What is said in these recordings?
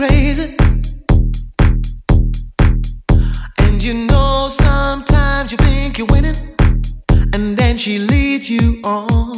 crazy. And you know sometimes you think you're winning, and then she leads you on.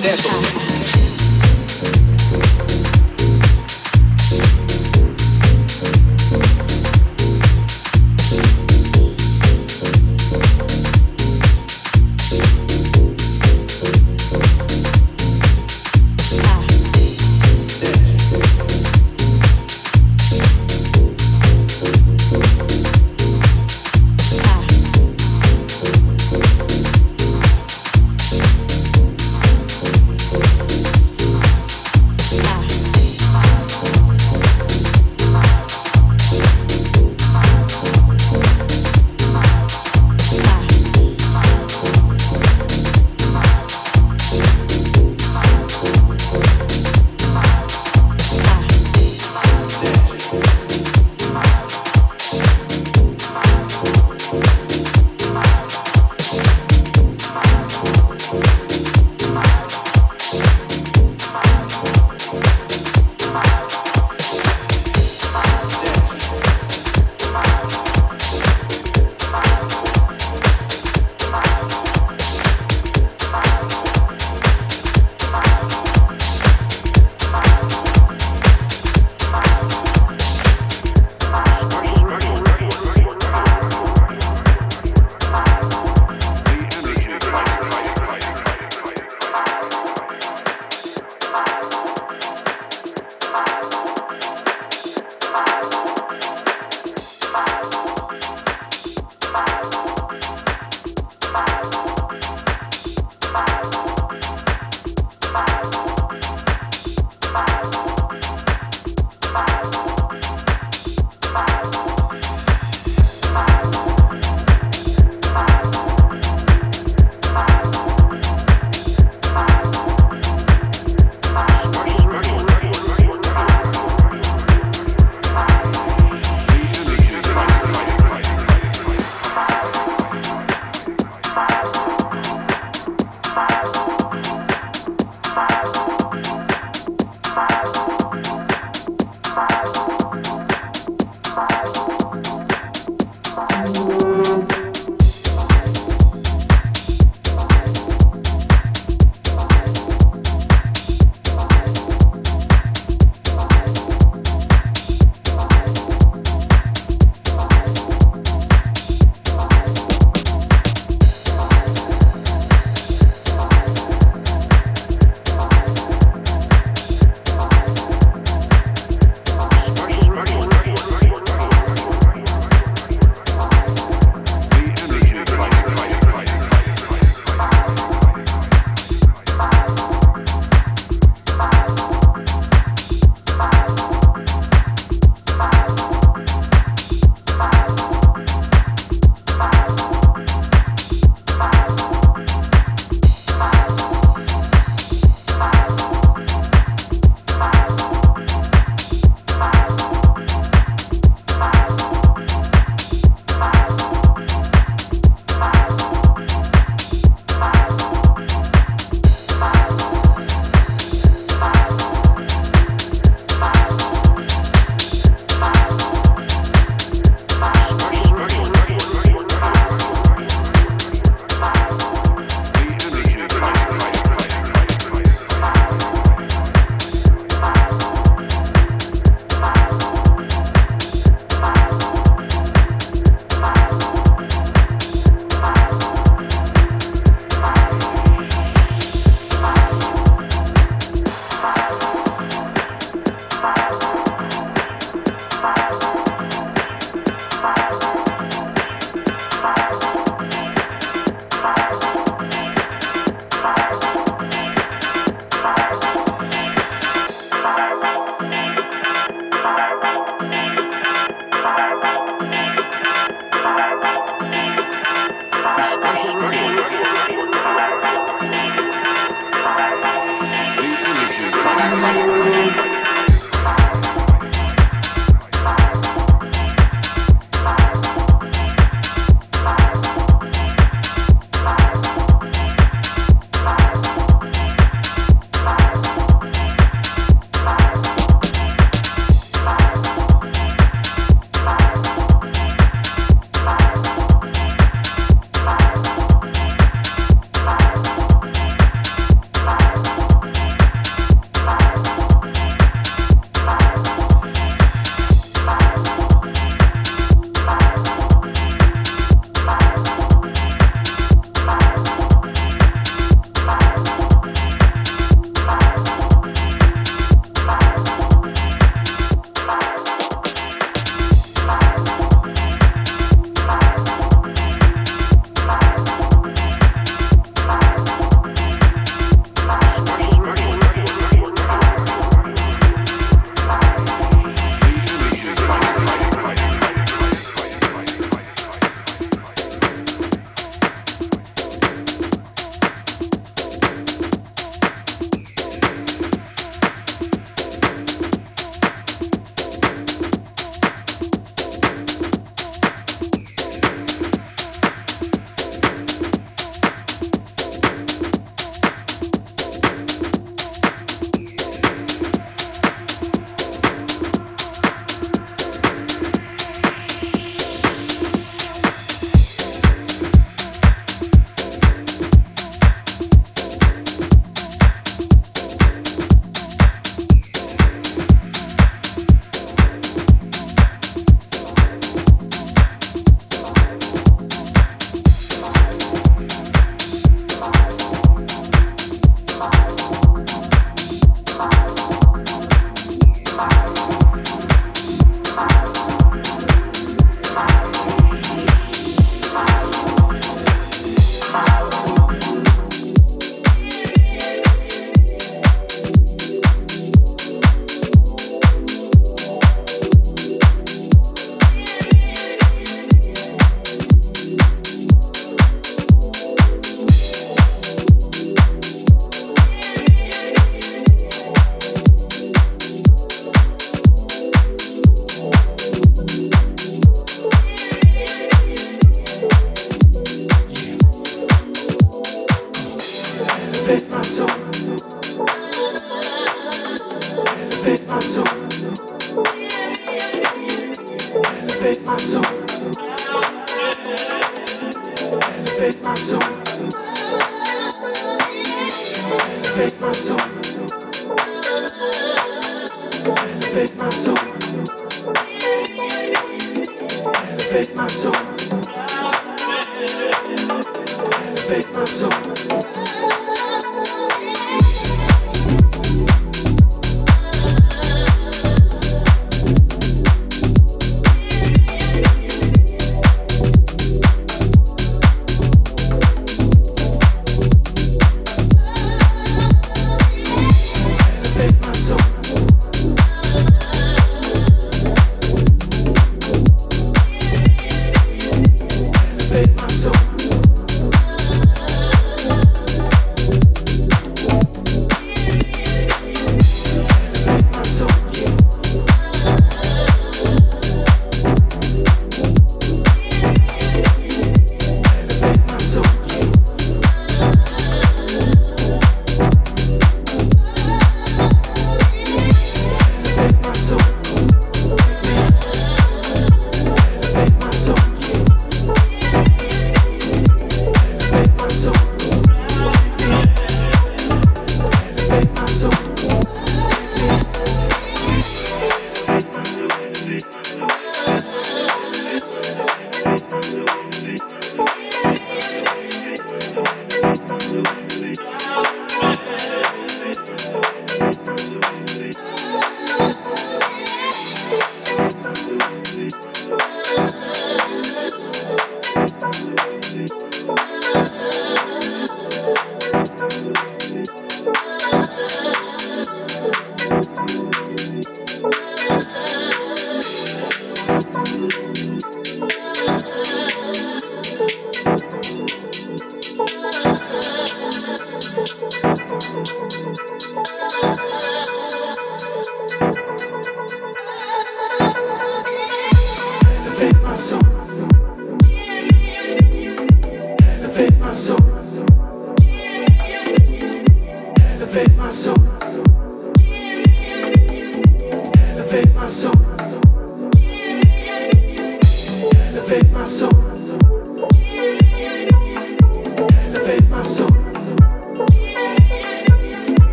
Dance floor.